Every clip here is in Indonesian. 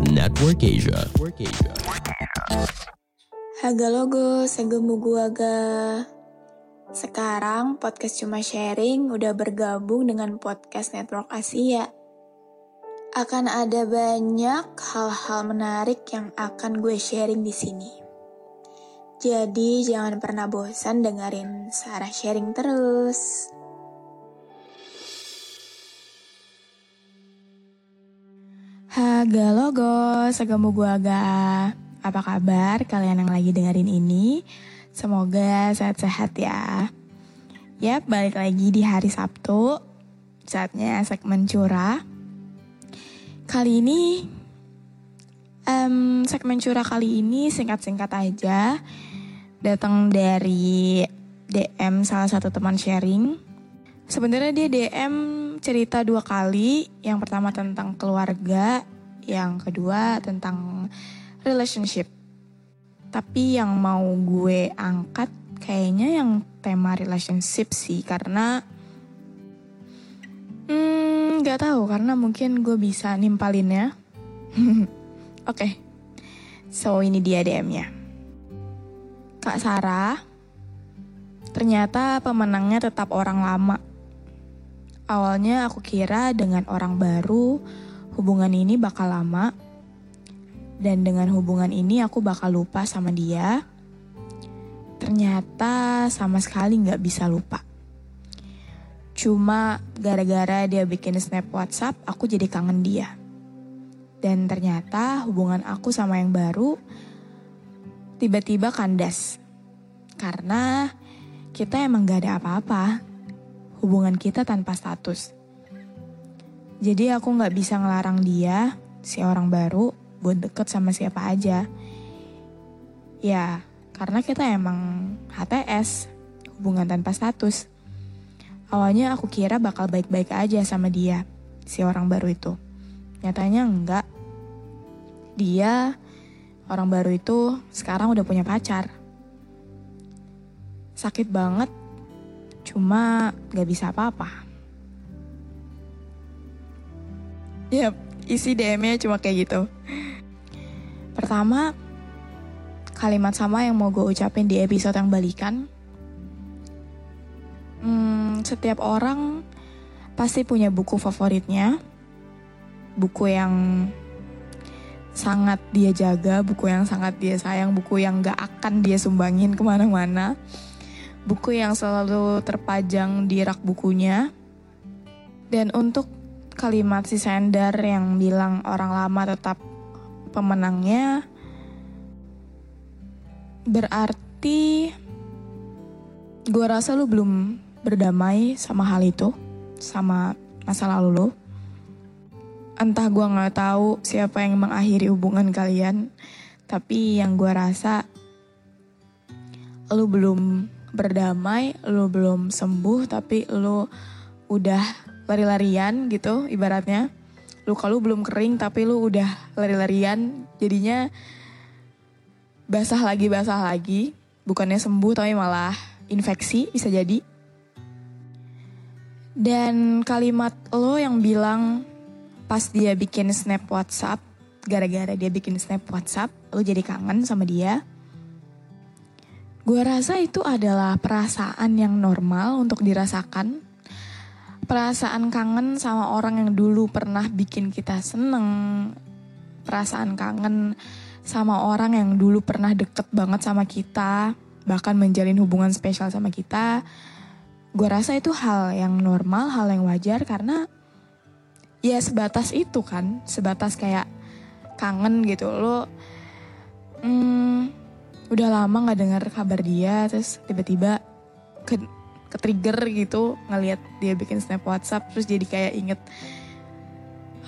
Podcast Network Asia. Network Asia. Haga logo, segemu gua ga. Sekarang podcast cuma sharing udah bergabung dengan podcast Network Asia. Akan ada banyak hal-hal menarik yang akan gue sharing di sini. Jadi jangan pernah bosan dengerin Sarah sharing terus. Haga logo, segemu gua ga. Apa kabar kalian yang lagi dengerin ini? Semoga sehat-sehat ya. Yap, balik lagi di hari Sabtu. Saatnya segmen curah. Kali ini, um, segmen curah kali ini singkat-singkat aja. Datang dari DM salah satu teman sharing. Sebenarnya dia DM cerita dua kali. Yang pertama tentang keluarga, yang kedua tentang relationship. Tapi yang mau gue angkat kayaknya yang tema relationship sih karena hmm nggak tahu karena mungkin gue bisa nimpalinnya. Oke, okay. so ini dia DM-nya. Kak Sarah, ternyata pemenangnya tetap orang lama. Awalnya aku kira dengan orang baru hubungan ini bakal lama. Dan dengan hubungan ini aku bakal lupa sama dia. Ternyata sama sekali gak bisa lupa. Cuma gara-gara dia bikin snap WhatsApp, aku jadi kangen dia. Dan ternyata hubungan aku sama yang baru tiba-tiba kandas. Karena kita emang gak ada apa-apa hubungan kita tanpa status. Jadi aku nggak bisa ngelarang dia, si orang baru, buat deket sama siapa aja. Ya, karena kita emang HTS, hubungan tanpa status. Awalnya aku kira bakal baik-baik aja sama dia, si orang baru itu. Nyatanya enggak. Dia, orang baru itu, sekarang udah punya pacar. Sakit banget Cuma gak bisa apa-apa. Yap, isi DM-nya cuma kayak gitu. Pertama, kalimat sama yang mau gue ucapin di episode yang balikan. Hmm, setiap orang pasti punya buku favoritnya. Buku yang sangat dia jaga, buku yang sangat dia sayang, buku yang gak akan dia sumbangin ke mana-mana buku yang selalu terpajang di rak bukunya. Dan untuk kalimat si Sender yang bilang orang lama tetap pemenangnya, berarti gue rasa lu belum berdamai sama hal itu, sama masa lalu lu. Entah gue gak tahu siapa yang mengakhiri hubungan kalian, tapi yang gue rasa lu belum berdamai, lu belum sembuh tapi lu udah lari-larian gitu ibaratnya. Luka lu belum kering tapi lu udah lari-larian jadinya basah lagi basah lagi. Bukannya sembuh tapi malah infeksi bisa jadi. Dan kalimat lo yang bilang pas dia bikin snap WhatsApp, gara-gara dia bikin snap WhatsApp, lo jadi kangen sama dia Gue rasa itu adalah perasaan yang normal untuk dirasakan. Perasaan kangen sama orang yang dulu pernah bikin kita seneng. Perasaan kangen sama orang yang dulu pernah deket banget sama kita. Bahkan menjalin hubungan spesial sama kita. Gue rasa itu hal yang normal, hal yang wajar karena ya sebatas itu kan. Sebatas kayak kangen gitu. Lo... Hmm, udah lama nggak dengar kabar dia terus tiba-tiba ke ke trigger gitu ngelihat dia bikin snap WhatsApp terus jadi kayak inget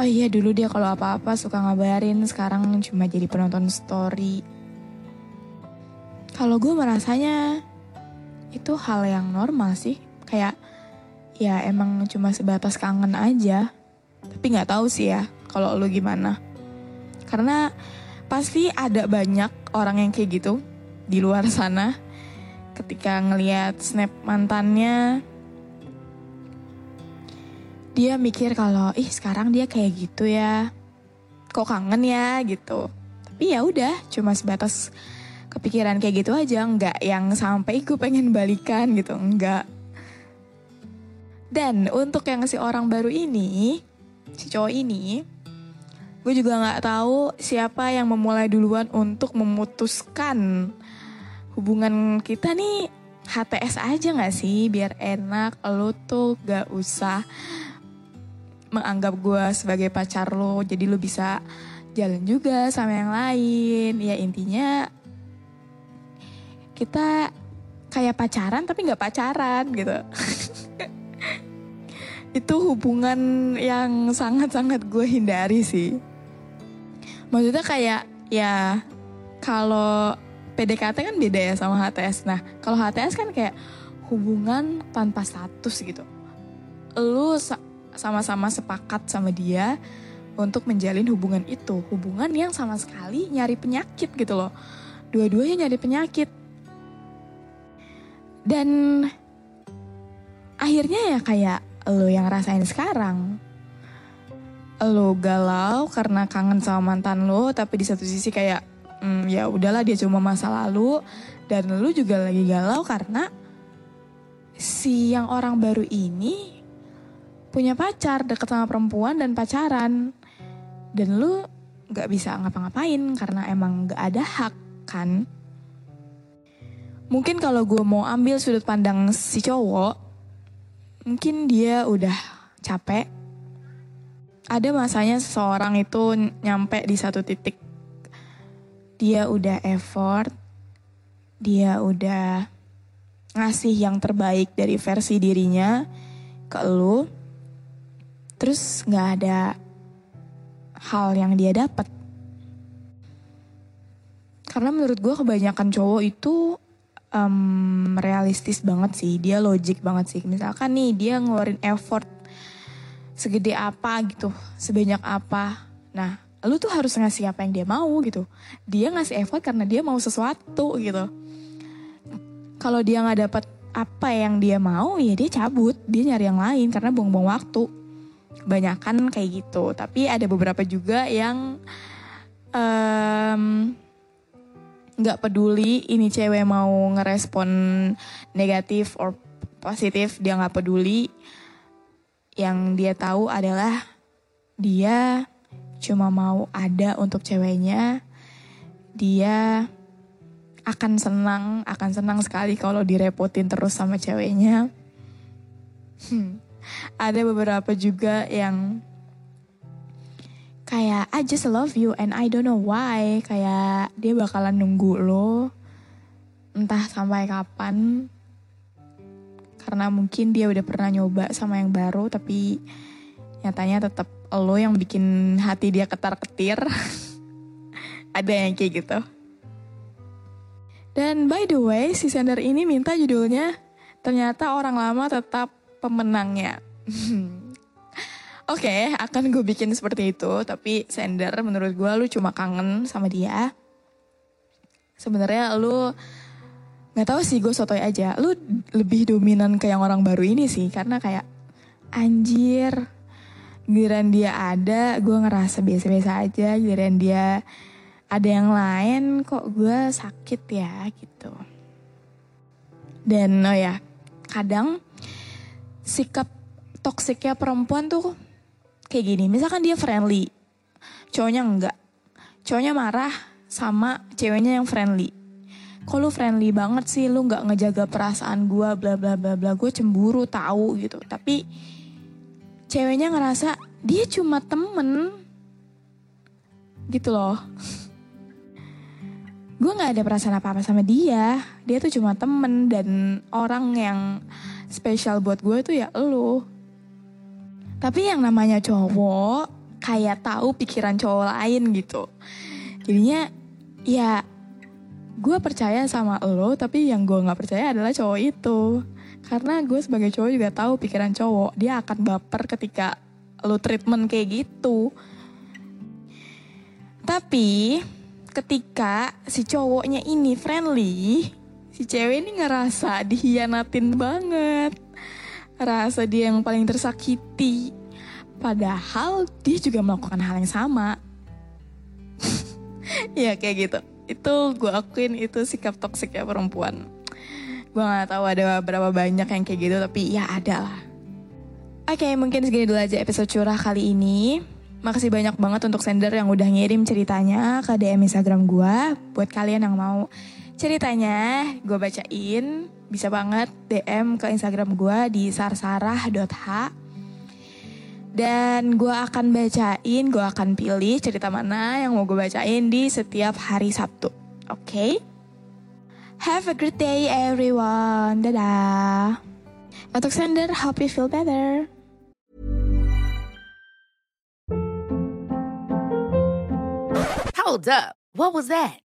oh iya dulu dia kalau apa-apa suka ngabarin sekarang cuma jadi penonton story. Kalau gue merasanya itu hal yang normal sih kayak ya emang cuma sebatas kangen aja tapi nggak tahu sih ya kalau lu gimana. Karena pasti ada banyak orang yang kayak gitu di luar sana. Ketika ngelihat snap mantannya dia mikir kalau ih sekarang dia kayak gitu ya. Kok kangen ya? gitu. Tapi ya udah cuma sebatas kepikiran kayak gitu aja. Nggak yang sampai gue pengen balikan gitu nggak. Dan untuk yang si orang baru ini si cowok ini gue juga nggak tahu siapa yang memulai duluan untuk memutuskan hubungan kita nih HTS aja gak sih? Biar enak lo tuh gak usah menganggap gue sebagai pacar lo jadi lo bisa jalan juga sama yang lain. Ya intinya kita kayak pacaran tapi nggak pacaran gitu. Itu hubungan yang sangat-sangat gue hindari sih. Maksudnya kayak ya kalau PDKT kan beda ya sama HTS. Nah, kalau HTS kan kayak hubungan tanpa status gitu. Lu sama-sama sepakat sama dia untuk menjalin hubungan itu. Hubungan yang sama sekali nyari penyakit gitu loh. Dua-duanya nyari penyakit. Dan akhirnya ya kayak lo yang rasain sekarang. Lo galau karena kangen sama mantan lo, tapi di satu sisi kayak hmm, ya udahlah dia cuma masa lalu. Dan lu juga lagi galau karena si yang orang baru ini punya pacar deket sama perempuan dan pacaran. Dan lu nggak bisa ngapa-ngapain karena emang nggak ada hak kan? Mungkin kalau gue mau ambil sudut pandang si cowok mungkin dia udah capek. Ada masanya seseorang itu nyampe di satu titik dia udah effort, dia udah ngasih yang terbaik dari versi dirinya ke lu, terus nggak ada hal yang dia dapat. Karena menurut gue kebanyakan cowok itu um, realistis banget sih, dia logik banget sih. Misalkan nih dia ngeluarin effort segede apa gitu, sebanyak apa. Nah, lu tuh harus ngasih apa yang dia mau gitu. Dia ngasih effort karena dia mau sesuatu gitu. Kalau dia nggak dapat apa yang dia mau, ya dia cabut, dia nyari yang lain karena buang-buang waktu. Kebanyakan kayak gitu. Tapi ada beberapa juga yang nggak um, peduli ini cewek mau ngerespon negatif or positif, dia nggak peduli. Yang dia tahu adalah dia cuma mau ada untuk ceweknya, dia akan senang, akan senang sekali kalau direpotin terus sama ceweknya. Hmm. Ada beberapa juga yang kayak I just love you and I don't know why, kayak dia bakalan nunggu lo entah sampai kapan. Karena mungkin dia udah pernah nyoba sama yang baru tapi nyatanya tetap lo yang bikin hati dia ketar-ketir. Ada yang kayak gitu. Dan by the way, si sender ini minta judulnya ternyata orang lama tetap pemenangnya. Oke, okay, akan gue bikin seperti itu. Tapi sender menurut gue lu cuma kangen sama dia. Sebenarnya lu nggak tahu sih gue sotoy aja. Lu lebih dominan ke yang orang baru ini sih, karena kayak anjir giliran dia ada gue ngerasa biasa-biasa aja. Giliran dia ada yang lain kok gue sakit ya gitu. Dan oh ya kadang sikap toksiknya perempuan tuh kayak gini. Misalkan dia friendly cowoknya enggak. Cowoknya marah sama ceweknya yang friendly. Kok lu friendly banget sih? Lu nggak ngejaga perasaan gue bla bla bla bla. Gue cemburu tahu gitu. Tapi ceweknya ngerasa dia cuma temen gitu loh gue nggak ada perasaan apa apa sama dia dia tuh cuma temen dan orang yang spesial buat gue tuh ya lo. Tapi yang namanya cowok kayak tahu pikiran cowok lain gitu. Jadinya ya gue percaya sama lo tapi yang gue nggak percaya adalah cowok itu karena gue sebagai cowok juga tahu pikiran cowok dia akan baper ketika lo treatment kayak gitu. Tapi ketika si cowoknya ini friendly si cewek ini ngerasa dihianatin banget. Rasa dia yang paling tersakiti. Padahal dia juga melakukan hal yang sama. Ya kayak gitu. Itu gue akuin itu sikap toksik ya perempuan gue nggak tahu ada berapa banyak yang kayak gitu tapi ya ada lah oke mungkin segini dulu aja episode curah kali ini Makasih banyak banget untuk sender yang udah ngirim ceritanya ke DM Instagram gue. Buat kalian yang mau ceritanya, gue bacain. Bisa banget DM ke Instagram gue di sarsarah.h. Dan gue akan bacain, gue akan pilih cerita mana yang mau gue bacain di setiap hari Sabtu. Oke? Okay? Have a great day everyone. Dadah. Sender, hope you feel better. Hold up. What was that?